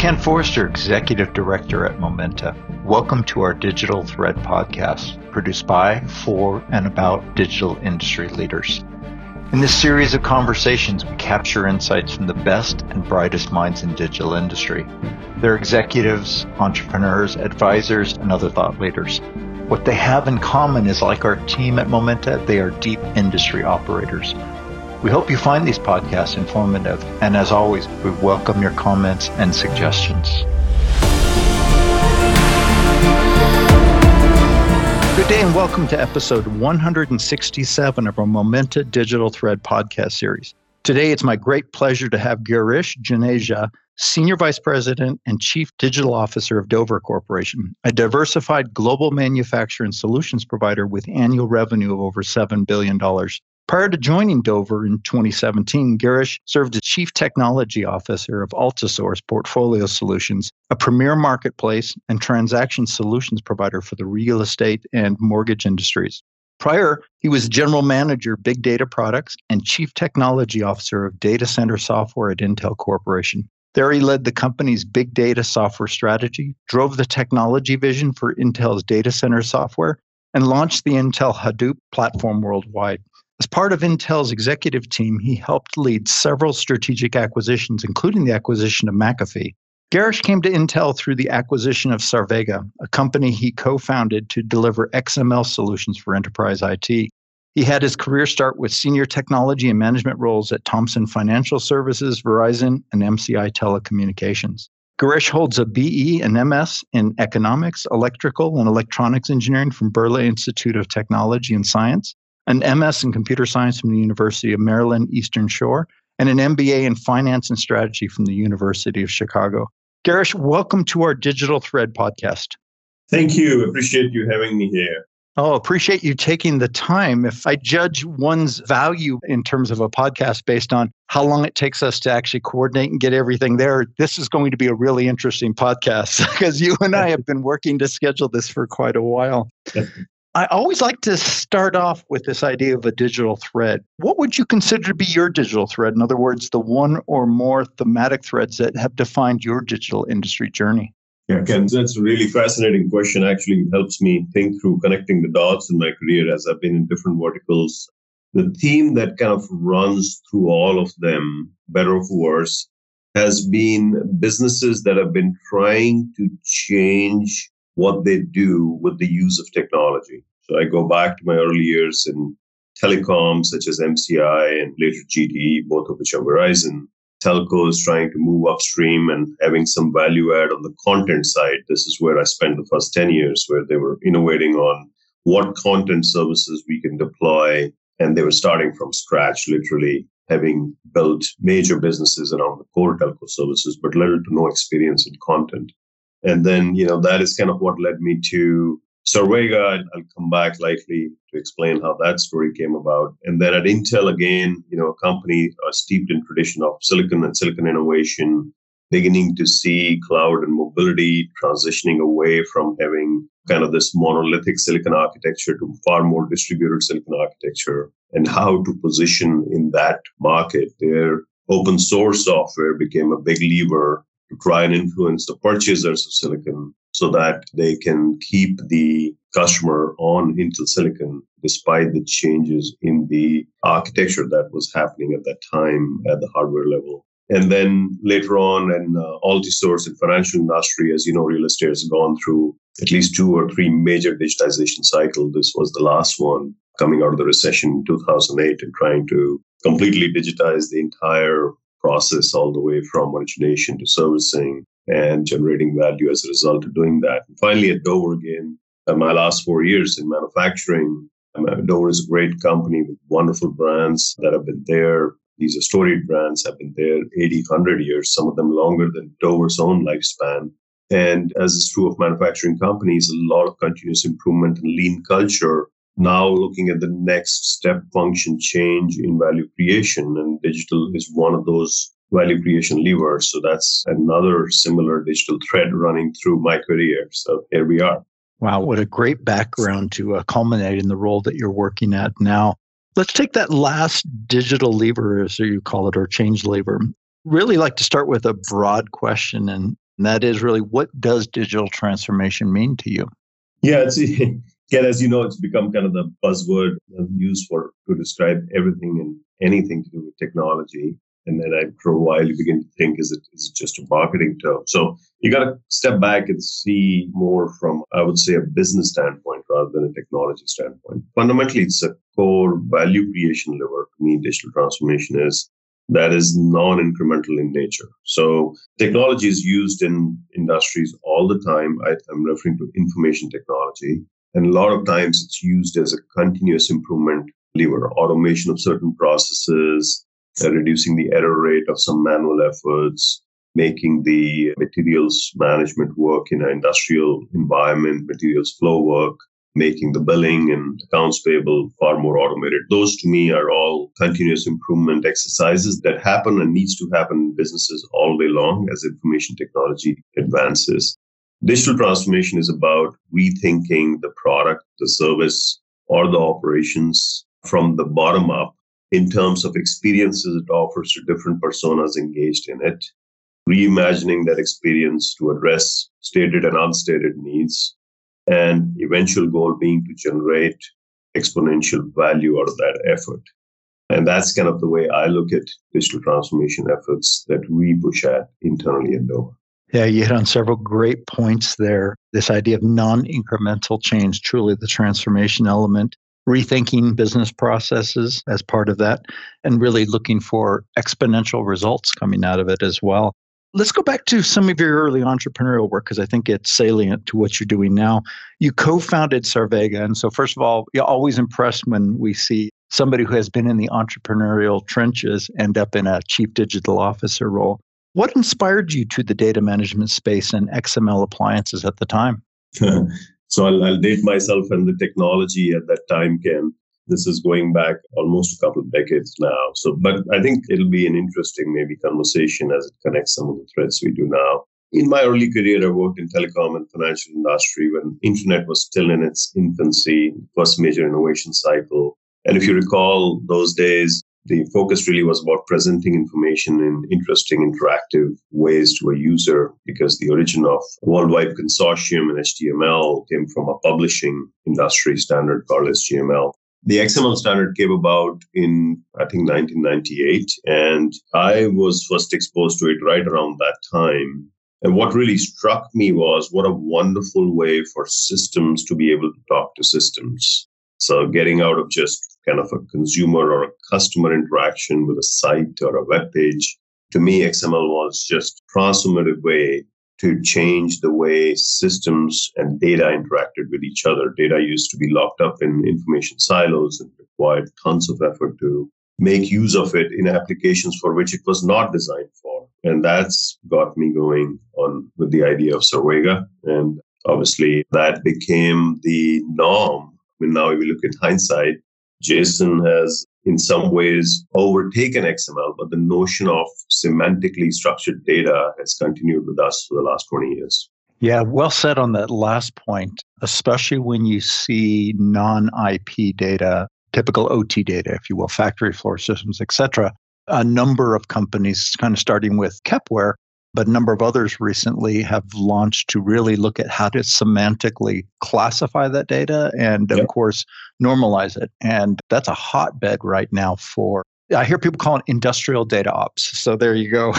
Ken Forrester, Executive Director at Momenta. Welcome to our Digital Thread podcast, produced by, for, and about digital industry leaders. In this series of conversations, we capture insights from the best and brightest minds in digital industry. They're executives, entrepreneurs, advisors, and other thought leaders. What they have in common is like our team at Momenta, they are deep industry operators we hope you find these podcasts informative, and as always, we welcome your comments and suggestions. Good day and welcome to episode 167 of our Momenta Digital Thread podcast series. Today, it's my great pleasure to have Girish Juneja, Senior Vice President and Chief Digital Officer of Dover Corporation, a diversified global manufacturer and solutions provider with annual revenue of over $7 billion. Prior to joining Dover in 2017, Girish served as Chief Technology Officer of Altisource Portfolio Solutions, a premier marketplace and transaction solutions provider for the real estate and mortgage industries. Prior, he was General Manager, Big Data Products, and Chief Technology Officer of Data Center Software at Intel Corporation. There, he led the company's big data software strategy, drove the technology vision for Intel's data center software, and launched the Intel Hadoop platform worldwide. As part of Intel's executive team, he helped lead several strategic acquisitions, including the acquisition of McAfee. Girish came to Intel through the acquisition of Sarvega, a company he co founded to deliver XML solutions for enterprise IT. He had his career start with senior technology and management roles at Thomson Financial Services, Verizon, and MCI Telecommunications. Girish holds a BE and MS in economics, electrical, and electronics engineering from Birla Institute of Technology and Science an MS in computer science from the University of Maryland Eastern Shore, and an MBA in finance and strategy from the University of Chicago. Girish, welcome to our Digital Thread podcast. Thank you. Appreciate you having me here. Oh, appreciate you taking the time. If I judge one's value in terms of a podcast based on how long it takes us to actually coordinate and get everything there, this is going to be a really interesting podcast because you and I have been working to schedule this for quite a while. I always like to start off with this idea of a digital thread. What would you consider to be your digital thread? In other words, the one or more thematic threads that have defined your digital industry journey. Yeah, Ken, that's a really fascinating question. Actually, helps me think through connecting the dots in my career as I've been in different verticals. The theme that kind of runs through all of them, better or worse, has been businesses that have been trying to change what they do with the use of technology. So I go back to my early years in telecom, such as MCI and later GTE, both of which are Verizon. Telcos trying to move upstream and having some value add on the content side. This is where I spent the first 10 years, where they were innovating on what content services we can deploy. And they were starting from scratch, literally having built major businesses around the core telco services, but little to no experience in content. And then, you know, that is kind of what led me to Sarvega. I'll come back likely to explain how that story came about. And then at Intel, again, you know, a company uh, steeped in tradition of silicon and silicon innovation, beginning to see cloud and mobility transitioning away from having kind of this monolithic silicon architecture to far more distributed silicon architecture and how to position in that market. Their open source software became a big lever to try and influence the purchasers of silicon so that they can keep the customer on Intel Silicon despite the changes in the architecture that was happening at that time at the hardware level. And then later on in uh, Altisource and financial industry, as you know, real estate has gone through at least two or three major digitization cycles. This was the last one coming out of the recession in 2008 and trying to completely digitize the entire process all the way from origination to servicing and generating value as a result of doing that. And finally, at Dover again, uh, my last four years in manufacturing, um, uh, Dover is a great company with wonderful brands that have been there. These are storied brands, have been there 80, 100 years, some of them longer than Dover's own lifespan. And as is true of manufacturing companies, a lot of continuous improvement and lean culture now looking at the next step function change in value creation and digital is one of those value creation levers. So that's another similar digital thread running through my career. So here we are. Wow what a great background to uh, culminate in the role that you're working at now. Let's take that last digital lever as you call it or change lever. Really like to start with a broad question and And that is really what does digital transformation mean to you? Yeah, it's Ken, as you know, it's become kind of the buzzword used for to describe everything and anything to do with technology. And then after a while, you begin to think, is it is it just a marketing term? So you got to step back and see more from, I would say, a business standpoint rather than a technology standpoint. Fundamentally, it's a core value creation lever to me. Digital transformation is that is non-incremental in nature. So technology is used in industries all the time. I, am referring to information technology. And a lot of times it's used as a continuous improvement lever, automation of certain processes, uh, reducing the error rate of some manual efforts, making the materials management work in an industrial environment, materials flow work, making the billing and accounts payable far more automated. Those to me are all continuous improvement exercises that happen and needs to happen in businesses all day long as information technology advances. Digital transformation is about rethinking the product, the service, or the operations from the bottom up in terms of experiences it offers to different personas engaged in it, reimagining that experience to address stated and unstated needs, and eventual goal being to generate exponential value out of that effort. And that's kind of the way I look at digital transformation efforts that we push at internally at Dover. Yeah, you hit on several great points there. This idea of non incremental change, truly the transformation element, rethinking business processes as part of that, and really looking for exponential results coming out of it as well. Let's go back to some of your early entrepreneurial work because I think it's salient to what you're doing now. You co founded Sarvega. And so, first of all, you're always impressed when we see somebody who has been in the entrepreneurial trenches end up in a chief digital officer role. What inspired you to the data management space and XML appliances at the time? so I'll, I'll, date myself and the technology at that time, Ken. This is going back almost a couple of decades now. So, but I think it'll be an interesting maybe conversation as it connects some of the threads we do now. In my early career, I worked in telecom and financial industry when internet was still in its infancy, first major innovation cycle. And if you recall those days, the focus really was about presenting information in interesting, interactive ways to a user because the origin of World Wide Consortium and HTML came from a publishing industry standard called HTML. The XML standard came about in, I think, 1998, and I was first exposed to it right around that time. And what really struck me was what a wonderful way for systems to be able to talk to systems. So getting out of just kind of a consumer or a customer interaction with a site or a web page, to me, XML was just transformative way to change the way systems and data interacted with each other. Data used to be locked up in information silos and required tons of effort to make use of it in applications for which it was not designed for. And that's got me going on with the idea of Sarvega. And obviously that became the norm. Mean, now if we look at hindsight, JSON has in some ways overtaken XML, but the notion of semantically structured data has continued with us for the last 20 years. Yeah, well said on that last point, especially when you see non IP data, typical OT data, if you will, factory floor systems, etc. A number of companies, kind of starting with Kepware, but a number of others recently have launched to really look at how to semantically classify that data and, of course, normalize it. And that's a hotbed right now for. I hear people call it industrial data ops. So there you go.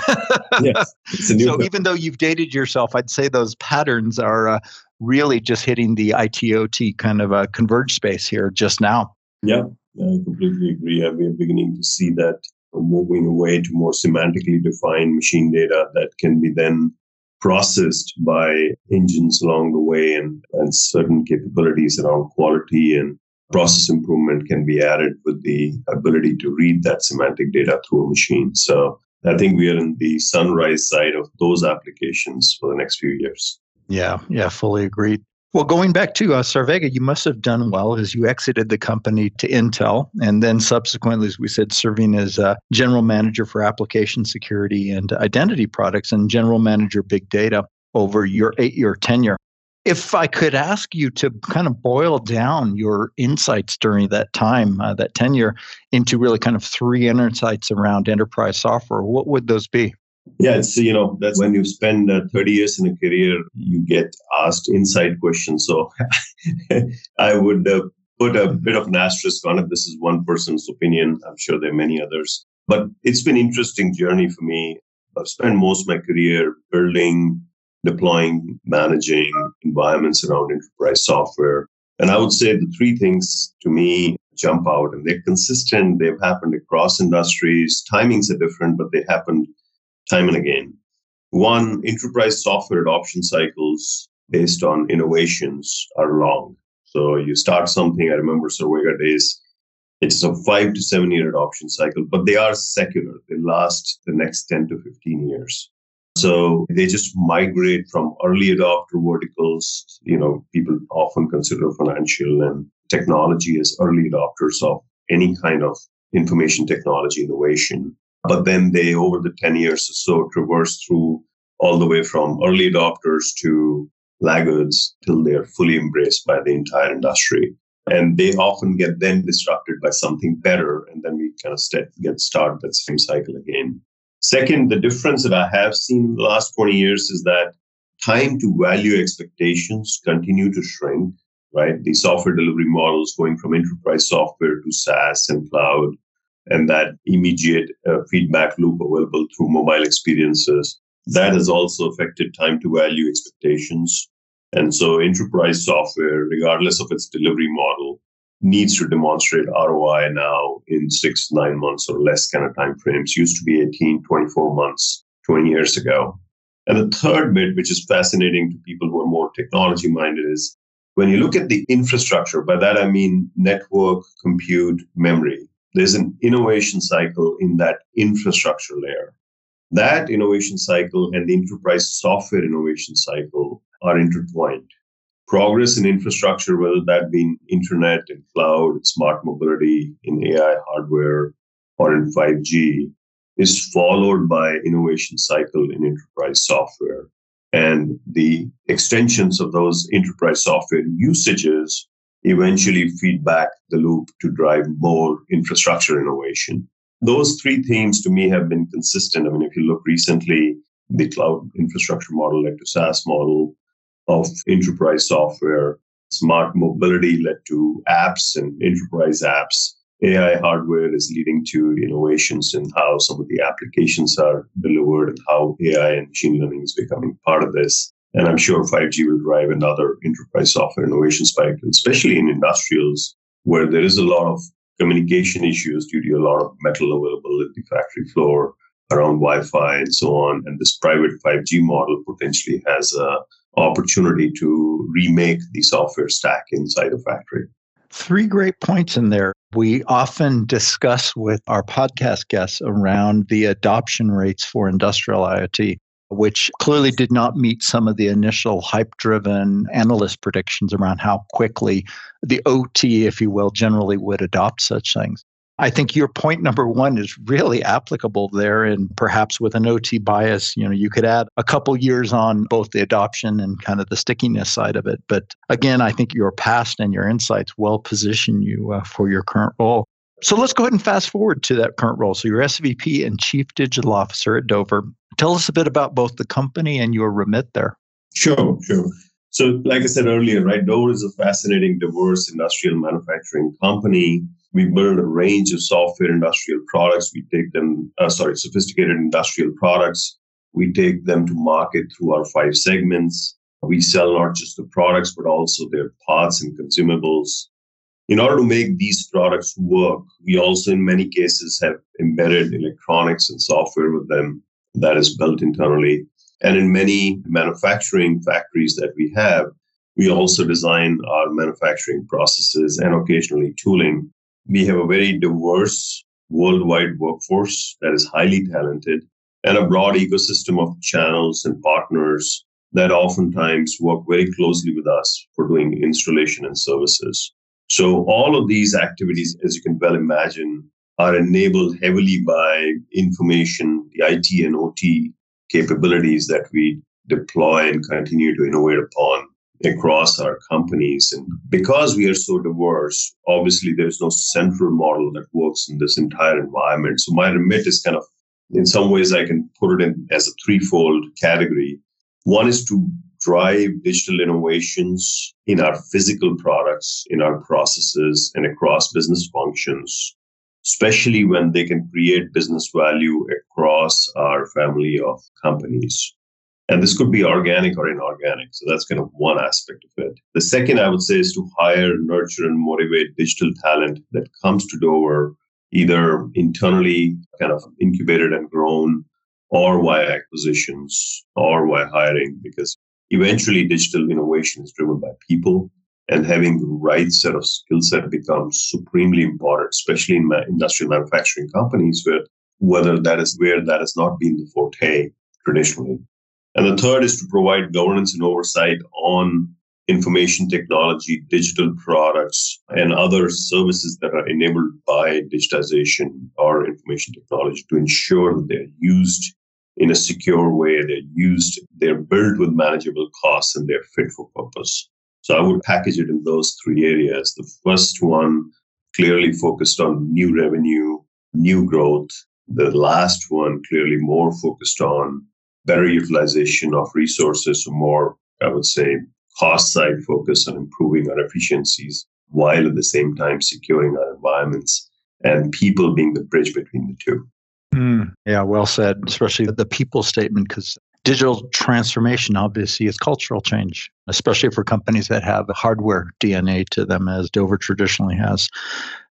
yes, so even though you've dated yourself, I'd say those patterns are uh, really just hitting the ITOT kind of a converged space here just now. Yeah, I completely agree. We're beginning to see that moving away to more semantically defined machine data that can be then processed by engines along the way and, and certain capabilities around quality and process improvement can be added with the ability to read that semantic data through a machine. So I think we are in the sunrise side of those applications for the next few years. Yeah, yeah, fully agreed. Well, going back to uh, Sarvega, you must have done well as you exited the company to Intel, and then subsequently, as we said, serving as uh, general manager for application security and identity products and general manager big data over your eight-year tenure. If I could ask you to kind of boil down your insights during that time, uh, that tenure, into really kind of three insights around enterprise software, what would those be? Yeah, it's, you know, that's when you spend uh, 30 years in a career, you get asked inside questions. So I would uh, put a bit of an asterisk on it. This is one person's opinion. I'm sure there are many others. But it's been interesting journey for me. I've spent most of my career building, deploying, managing environments around enterprise software. And I would say the three things to me jump out and they're consistent. They've happened across industries. Timings are different, but they happened time and again. One, enterprise software adoption cycles based on innovations are long. So you start something, I remember Sarvega days, it's a five to seven year adoption cycle, but they are secular. They last the next 10 to 15 years. So they just migrate from early adopter verticals. You know, people often consider financial and technology as early adopters of any kind of information technology innovation. But then they, over the 10 years or so, traverse through all the way from early adopters to laggards till they're fully embraced by the entire industry. And they often get then disrupted by something better. And then we kind of st- get started that same cycle again. Second, the difference that I have seen in the last 20 years is that time to value expectations continue to shrink, right? The software delivery models going from enterprise software to SaaS and cloud, and that immediate uh, feedback loop available through mobile experiences. That has also affected time to value expectations. And so enterprise software, regardless of its delivery model, needs to demonstrate ROI now in six, nine months or less kind of time frames. Used to be 18, 24 months 20 years ago. And the third bit, which is fascinating to people who are more technology minded, is when you look at the infrastructure, by that I mean network, compute, memory, there's an innovation cycle in that infrastructure layer. That innovation cycle and the enterprise software innovation cycle are intertwined progress in infrastructure, whether that be in internet and cloud, smart mobility, in AI hardware, or in 5G, is followed by innovation cycle in enterprise software. And the extensions of those enterprise software usages eventually feed back the loop to drive more infrastructure innovation. Those three themes to me have been consistent. I mean, if you look recently, the cloud infrastructure model led to SaaS model, of enterprise software. Smart mobility led to apps and enterprise apps. AI hardware is leading to innovations in how some of the applications are delivered and how AI and machine learning is becoming part of this. And I'm sure 5G will drive another enterprise software innovation spike, especially in industrials where there is a lot of communication issues due to a lot of metal available at the factory floor around Wi-Fi and so on. And this private 5G model potentially has a opportunity to remake the software stack inside a factory. Three great points in there. We often discuss with our podcast guests around the adoption rates for industrial IoT, which clearly did not meet some of the initial hype driven analyst predictions around how quickly the OT, if you will, generally would adopt such things. I think your point number one is really applicable there. And perhaps with an OT bias, you know, you could add a couple years on both the adoption and kind of the stickiness side of it. But again, I think your past and your insights well position you uh, for your current role. So let's go ahead and fast forward to that current role. So you're SVP and Chief Digital Officer at Dover. Tell us a bit about both the company and your remit there. Sure, sure. So, like I said earlier, right, Dover is a fascinating, diverse industrial manufacturing company we build a range of software industrial products. We take them, uh, sorry, sophisticated industrial products. We take them to market through our five segments. We sell not just the products, but also their parts and consumables. In order to make these products work, we also, in many cases, have embedded electronics and software with them that is built internally. And in many manufacturing factories that we have, we also design our manufacturing processes and occasionally tooling we have a very diverse worldwide workforce that is highly talented and a broad ecosystem of channels and partners that oftentimes work very closely with us for doing installation and services. So, all of these activities, as you can well imagine, are enabled heavily by information, the IT and OT capabilities that we deploy and continue to innovate upon across our companies. And because we are so diverse, obviously there's no central model that works in this entire environment. So my remit is kind of in some ways, I can put it in as a threefold category. One is to drive digital innovations in our physical products, in our processes, and across business functions, especially when they can create business value across our family of companies. And this could be organic or inorganic. So that's kind of one aspect of it. The second, I would say, is to hire, nurture, and motivate digital talent that comes to Dover either internally kind of incubated and grown or via acquisitions or via hiring because eventually digital innovation is driven by people and having the right set of skill set becomes supremely important especially in industrial manufacturing companies where whether that is where that has not been the forte traditionally. And the third is to provide governance and oversight on information technology, digital products, and other services that are enabled by digitization or information technology to ensure that they're used in a secure way. They're used, they're built with manageable costs, and they're fit for purpose. So I would package it in those three areas. The first one clearly focused on new revenue, new growth. The last one clearly more focused on better utilization of resources, more, I would say, cost side focus on improving our efficiencies while at the same time securing our environments and people being the bridge between the two. Mm, yeah, well said, especially the people statement, because digital transformation obviously is cultural change, especially for companies that have hardware DNA to them, as Dover traditionally has.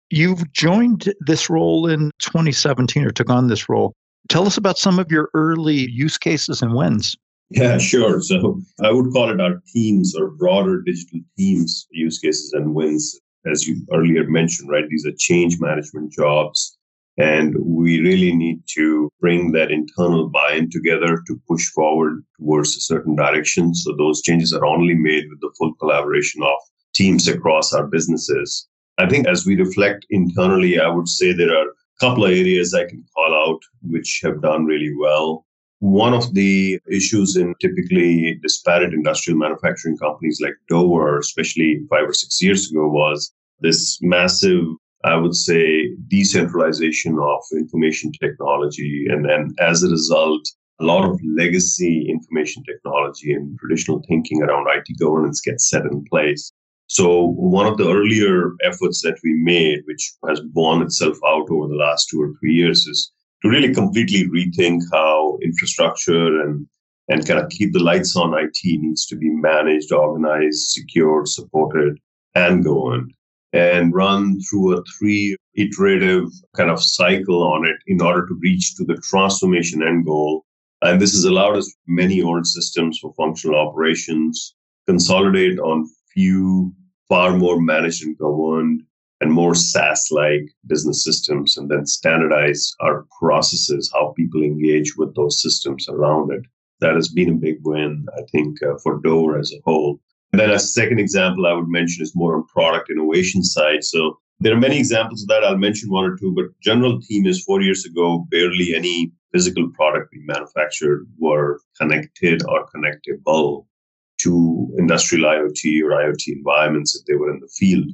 You've joined this role in 2017 or took on this role. Tell us about some of your early use cases and wins. Yeah, sure. So I would call it our teams or broader digital teams use cases and wins. As you earlier mentioned, right? These are change management jobs. And we really need to bring that internal buy in together to push forward towards a certain direction. So those changes are only made with the full collaboration of teams across our businesses. I think as we reflect internally, I would say there are a couple of areas I can call out which have done really well. One of the issues in typically disparate industrial manufacturing companies like Dover, especially five or six years ago, was this massive, I would say, decentralization of information technology. And then as a result, a lot of legacy information technology and traditional thinking around IT governance gets set in place. So one of the earlier efforts that we made, which has borne itself out over the last two or three years, is to really completely rethink how infrastructure and and kind of keep the lights on IT needs to be managed, organized, secured, supported, and governed, and run through a three iterative kind of cycle on it in order to reach to the transformation end goal. And this has allowed us many old systems for functional operations, consolidate on few far more managed and governed and more SaaS like business systems, and then standardize our processes, how people engage with those systems around it. That has been a big win, I think, uh, for Dover as a whole. And then a second example I would mention is more on product innovation side. So there are many examples of that. I'll mention one or two, but general theme is four years ago, barely any physical product we manufactured were connected or connectable to industrial IoT or IoT environments if they were in the field.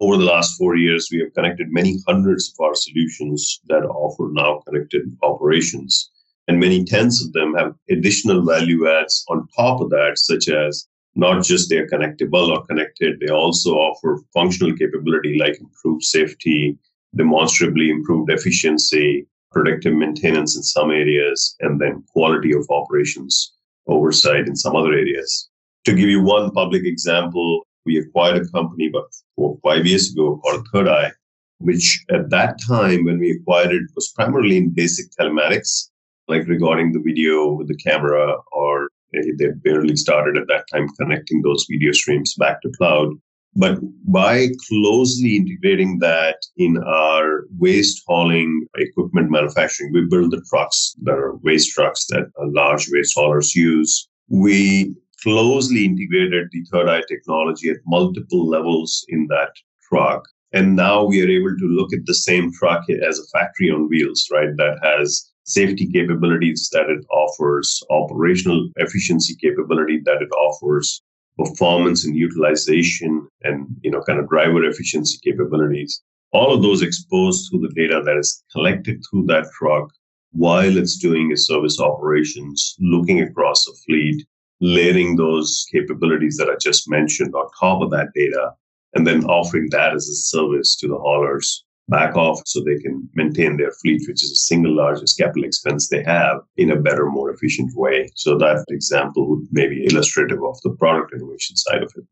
Over the last four years, we have connected many hundreds of our solutions that offer now connected operations. And many tens of them have additional value adds on top of that, such as not just they're connectable or connected, they also offer functional capability like improved safety, demonstrably improved efficiency, predictive maintenance in some areas, and then quality of operations oversight in some other areas. To give you one public example, we acquired a company about four five years ago called Third Eye, which at that time when we acquired it was primarily in basic telematics, like regarding the video with the camera, or they barely started at that time connecting those video streams back to cloud. But by closely integrating that in our waste hauling equipment manufacturing, we build the trucks that are waste trucks that large waste haulers use. We closely integrated the third eye technology at multiple levels in that truck. And now we are able to look at the same truck as a factory on wheels, right? That has safety capabilities that it offers, operational efficiency capability that it offers, performance and utilization, and you know, kind of driver efficiency capabilities. All of those exposed through the data that is collected through that truck while it's doing its service operations, looking across a fleet, layering those capabilities that I just mentioned on top of that data, and then offering that as a service to the haulers back off so they can maintain their fleet, which is the single largest capital expense they have, in a better, more efficient way. So that example would maybe illustrative of the product innovation side of it.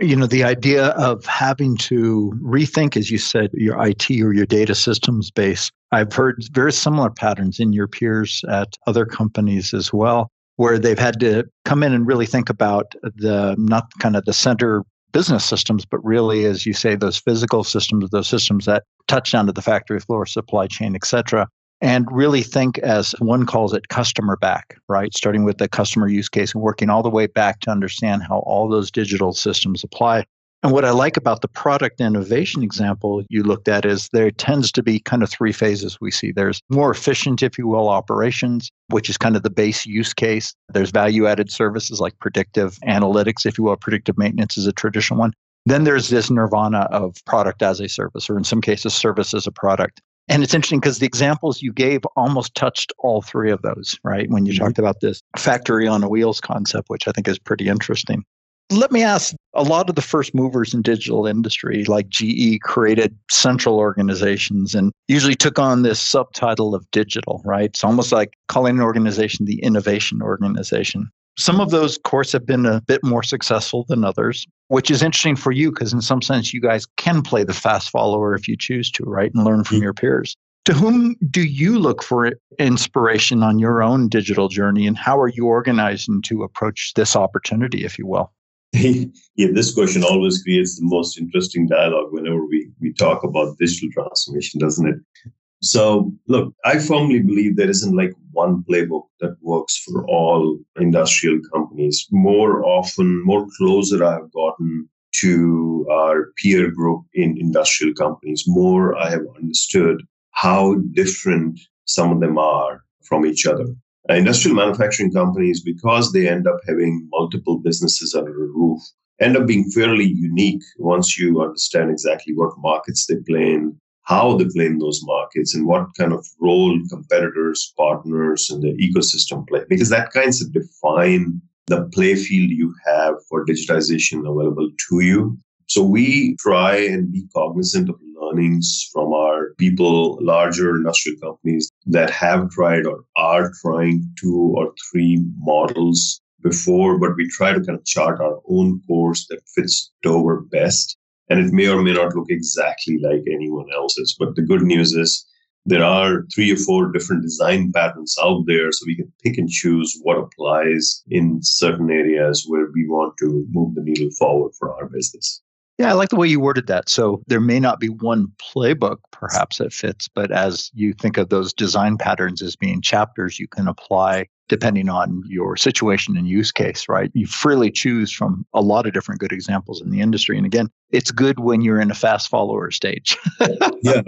You know, the idea of having to rethink, as you said, your IT or your data systems base. I've heard very similar patterns in your peers at other companies as well, where they've had to come in and really think about the not kind of the center business systems, but really, as you say, those physical systems, those systems that touch down to the factory floor, supply chain, et cetera, and really think as one calls it customer back, right? Starting with the customer use case and working all the way back to understand how all those digital systems apply and what I like about the product innovation example you looked at is there tends to be kind of three phases we see. There's more efficient, if you will, operations, which is kind of the base use case. There's value added services like predictive analytics, if you will, predictive maintenance is a traditional one. Then there's this nirvana of product as a service, or in some cases, service as a product. And it's interesting because the examples you gave almost touched all three of those, right? When you mm-hmm. talked about this factory on wheels concept, which I think is pretty interesting. Let me ask a lot of the first movers in digital industry, like GE, created central organizations and usually took on this subtitle of digital, right? It's almost like calling an organization the innovation organization. Some of those, of course, have been a bit more successful than others, which is interesting for you because, in some sense, you guys can play the fast follower if you choose to, right? And learn from mm-hmm. your peers. To whom do you look for inspiration on your own digital journey, and how are you organizing to approach this opportunity, if you will? yeah, this question always creates the most interesting dialogue whenever we, we talk about digital transformation, doesn't it? So, look, I firmly believe there isn't like one playbook that works for all industrial companies. More often, more closer I've gotten to our peer group in industrial companies, more I have understood how different some of them are from each other. Industrial manufacturing companies, because they end up having multiple businesses under a roof, end up being fairly unique once you understand exactly what markets they play in, how they play in those markets, and what kind of role competitors, partners, and the ecosystem play, because that kinds of define the play field you have for digitization available to you. So we try and be cognizant of learnings from our people, larger industrial companies that have tried or are trying two or three models before, but we try to kind of chart our own course that fits Dover best. And it may or may not look exactly like anyone else's. But the good news is there are three or four different design patterns out there, so we can pick and choose what applies in certain areas where we want to move the needle forward for our business. Yeah, I like the way you worded that. So there may not be one playbook perhaps that fits, but as you think of those design patterns as being chapters you can apply depending on your situation and use case, right? You freely choose from a lot of different good examples in the industry. And again, it's good when you're in a fast follower stage. yeah.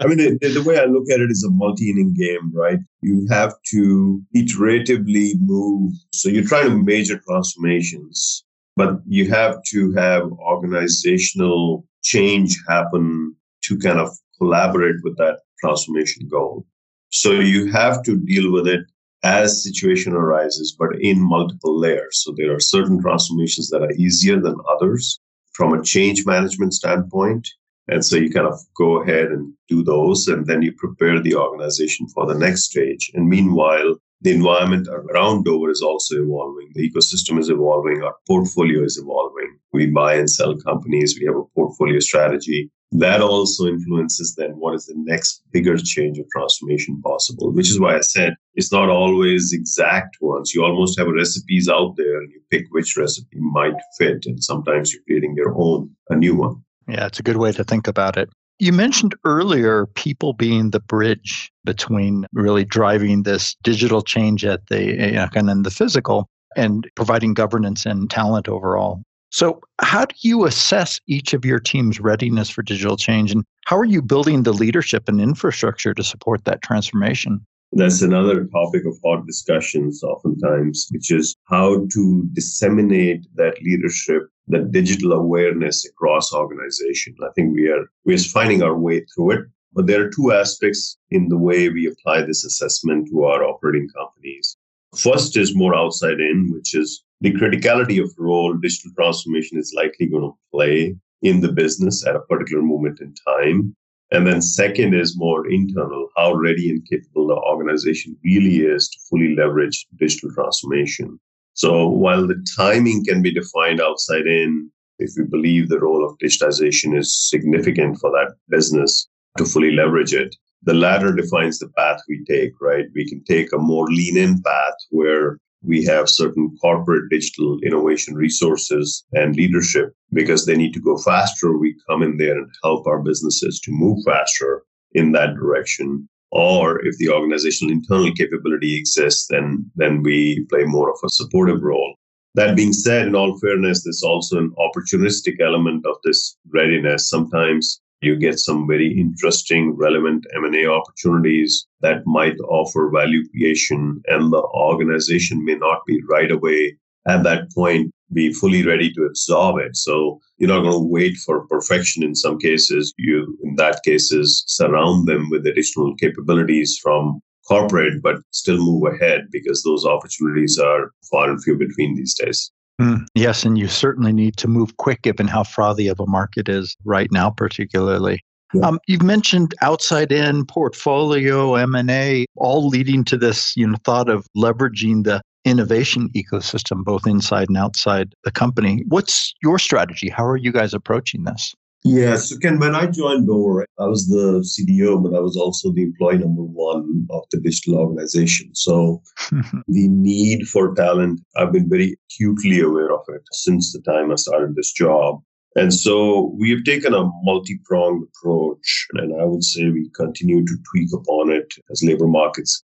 I mean, the, the way I look at it is a multi inning game, right? You have to iteratively move. So you're trying to major transformations but you have to have organizational change happen to kind of collaborate with that transformation goal. So you have to deal with it as situation arises, but in multiple layers. So there are certain transformations that are easier than others from a change management standpoint. And so you kind of go ahead and do those, and then you prepare the organization for the next stage. And meanwhile, the environment around Dover is also evolving. The ecosystem is evolving. Our portfolio is evolving. We buy and sell companies. We have a portfolio strategy. That also influences then what is the next bigger change or transformation possible, which is why I said it's not always exact ones. You almost have recipes out there and you pick which recipe might fit. And sometimes you're creating your own, a new one. Yeah, it's a good way to think about it. You mentioned earlier people being the bridge between really driving this digital change at the and then the physical and providing governance and talent overall. So, how do you assess each of your team's readiness for digital change, and how are you building the leadership and infrastructure to support that transformation? That's another topic of hot discussions, oftentimes, which is how to disseminate that leadership that digital awareness across organization. I think we are we're finding our way through it. But there are two aspects in the way we apply this assessment to our operating companies. First is more outside in, which is the criticality of role digital transformation is likely going to play in the business at a particular moment in time. And then second is more internal, how ready and capable the organization really is to fully leverage digital transformation. So while the timing can be defined outside in, if we believe the role of digitization is significant for that business to fully leverage it, the latter defines the path we take, right? We can take a more lean in path where we have certain corporate digital innovation resources and leadership because they need to go faster. We come in there and help our businesses to move faster in that direction. Or if the organizational internal capability exists, then, then we play more of a supportive role. That being said, in all fairness, there's also an opportunistic element of this readiness. Sometimes you get some very interesting, relevant M&A opportunities that might offer value creation, and the organization may not be right away at that point be fully ready to absorb it. So you're not going to wait for perfection in some cases. You, in that cases, surround them with additional capabilities from corporate, but still move ahead because those opportunities are far and few between these days. Mm, yes, and you certainly need to move quick given how frothy of a market is right now, particularly. Yeah. Um, you've mentioned outside in portfolio M&A, all leading to this you know, thought of leveraging the innovation ecosystem, both inside and outside the company. What's your strategy? How are you guys approaching this? Yeah, so Ken, when I joined Dover, I was the CDO, but I was also the employee number one of the digital organization. So the need for talent, I've been very acutely aware of it since the time I started this job. And so we have taken a multi pronged approach, and I would say we continue to tweak upon it as labor markets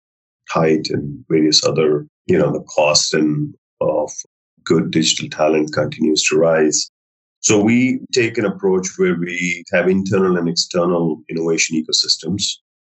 tight and various other, you know, the cost and of good digital talent continues to rise. So we take an approach where we have internal and external innovation ecosystems.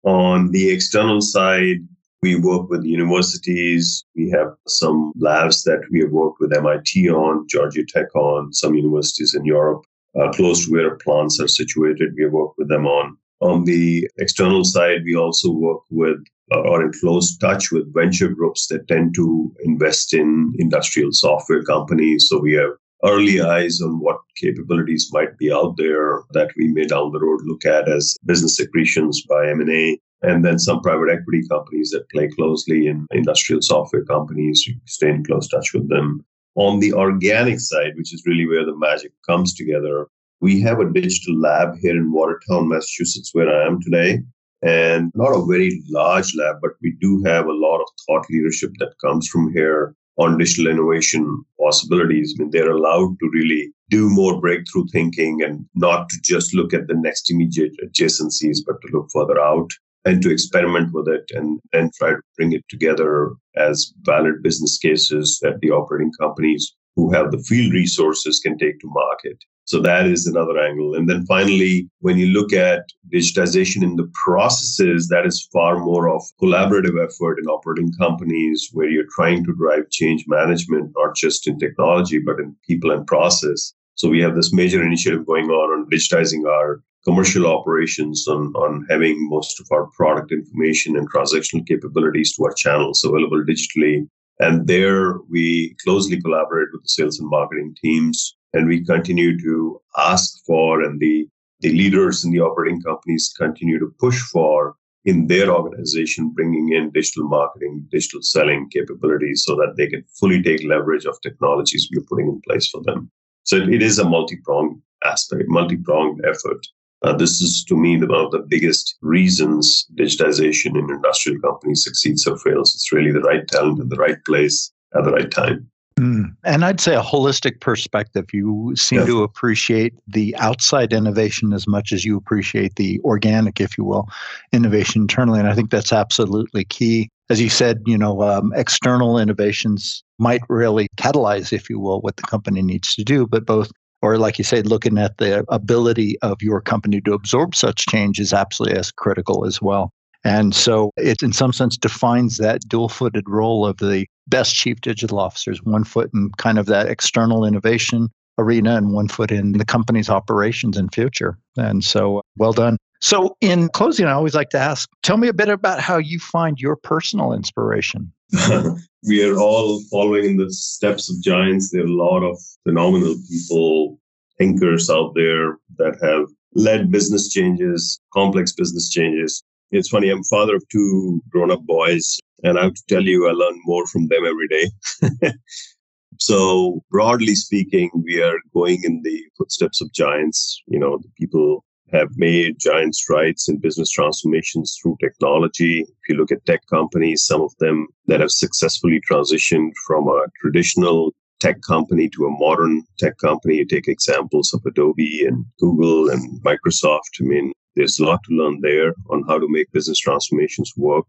On the external side, we work with universities. We have some labs that we have worked with MIT on, Georgia Tech on, some universities in Europe, uh, close to where plants are situated. We worked with them on. On the external side, we also work with uh, or in close touch with venture groups that tend to invest in industrial software companies. So we have early eyes on what capabilities might be out there that we may down the road look at as business accretions by M&A and then some private equity companies that play closely in industrial software companies you stay in close touch with them. On the organic side which is really where the magic comes together we have a digital lab here in watertown massachusetts where i am today and not a very large lab but we do have a lot of thought leadership that comes from here on digital innovation possibilities. I mean, they're allowed to really do more breakthrough thinking and not to just look at the next immediate adjacencies, but to look further out and to experiment with it and then try to bring it together as valid business cases that the operating companies who have the field resources can take to market. So that is another angle. And then finally, when you look at digitization in the processes, that is far more of collaborative effort in operating companies where you're trying to drive change management, not just in technology, but in people and process. So we have this major initiative going on on digitizing our commercial operations on, on having most of our product information and transactional capabilities to our channels available digitally. And there we closely collaborate with the sales and marketing teams and we continue to ask for and the the leaders in the operating companies continue to push for in their organization bringing in digital marketing digital selling capabilities so that they can fully take leverage of technologies we're putting in place for them. So it is a multi-pronged aspect multi-pronged effort. Uh, this is to me one of the biggest reasons digitization in industrial companies succeeds or fails. It's really the right talent in the right place at the right time Mm. And I'd say a holistic perspective. You seem yes. to appreciate the outside innovation as much as you appreciate the organic, if you will, innovation internally. And I think that's absolutely key. As you said, you know, um, external innovations might really catalyze, if you will, what the company needs to do. But both, or like you said, looking at the ability of your company to absorb such change is absolutely as critical as well. And so it, in some sense, defines that dual footed role of the best chief digital officers, one foot in kind of that external innovation arena and one foot in the company's operations and future. And so, well done. So, in closing, I always like to ask tell me a bit about how you find your personal inspiration. we are all following in the steps of giants. There are a lot of phenomenal people, thinkers out there that have led business changes, complex business changes. It's funny, I'm father of two grown up boys, and I have to tell you, I learn more from them every day. so, broadly speaking, we are going in the footsteps of giants. You know, the people have made giant strides in business transformations through technology. If you look at tech companies, some of them that have successfully transitioned from a traditional tech company to a modern tech company. You take examples of Adobe and Google and Microsoft. I mean, there's a lot to learn there on how to make business transformations work.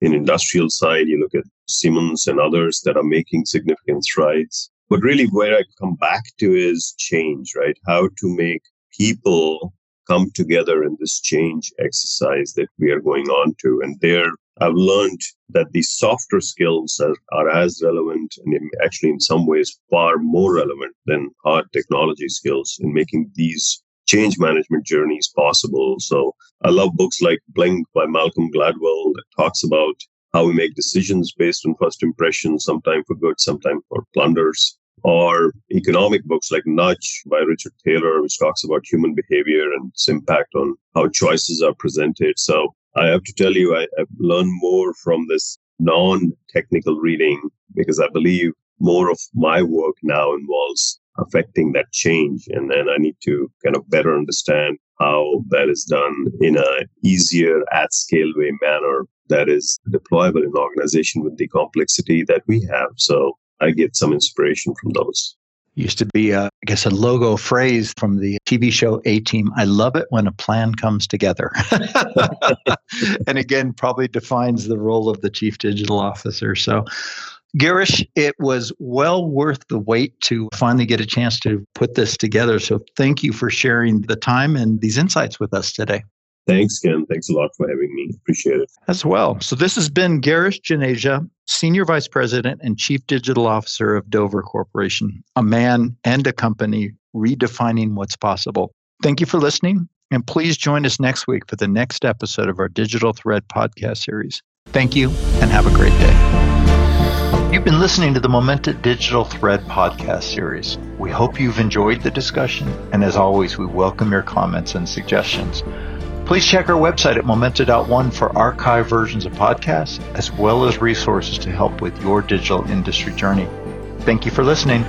In industrial side, you look at Siemens and others that are making significant strides. But really where I come back to is change, right? How to make people come together in this change exercise that we are going on to. And there I've learned that the softer skills are, are as relevant and actually in some ways far more relevant than hard technology skills in making these change management journeys possible. So I love books like Blink by Malcolm Gladwell that talks about how we make decisions based on first impressions, sometimes for good, sometimes for blunders or economic books like Nudge by Richard Thaler, which talks about human behavior and its impact on how choices are presented. So I have to tell you, I, have learned more from this non technical reading because I believe more of my work now involves affecting that change. And then I need to kind of better understand how that is done in a easier at scale way manner that is deployable in an organization with the complexity that we have. So I get some inspiration from those. Used to be, a, I guess, a logo phrase from the TV show A Team. I love it when a plan comes together. and again, probably defines the role of the chief digital officer. So, Girish, it was well worth the wait to finally get a chance to put this together. So, thank you for sharing the time and these insights with us today. Thanks, Ken. Thanks a lot for having me. Appreciate it. As well. So, this has been Girish Juneja, Senior Vice President and Chief Digital Officer of Dover Corporation, a man and a company redefining what's possible. Thank you for listening. And please join us next week for the next episode of our Digital Thread podcast series. Thank you and have a great day. You've been listening to the Momenta Digital Thread podcast series. We hope you've enjoyed the discussion. And as always, we welcome your comments and suggestions. Please check our website at momenta.one for archive versions of podcasts, as well as resources to help with your digital industry journey. Thank you for listening.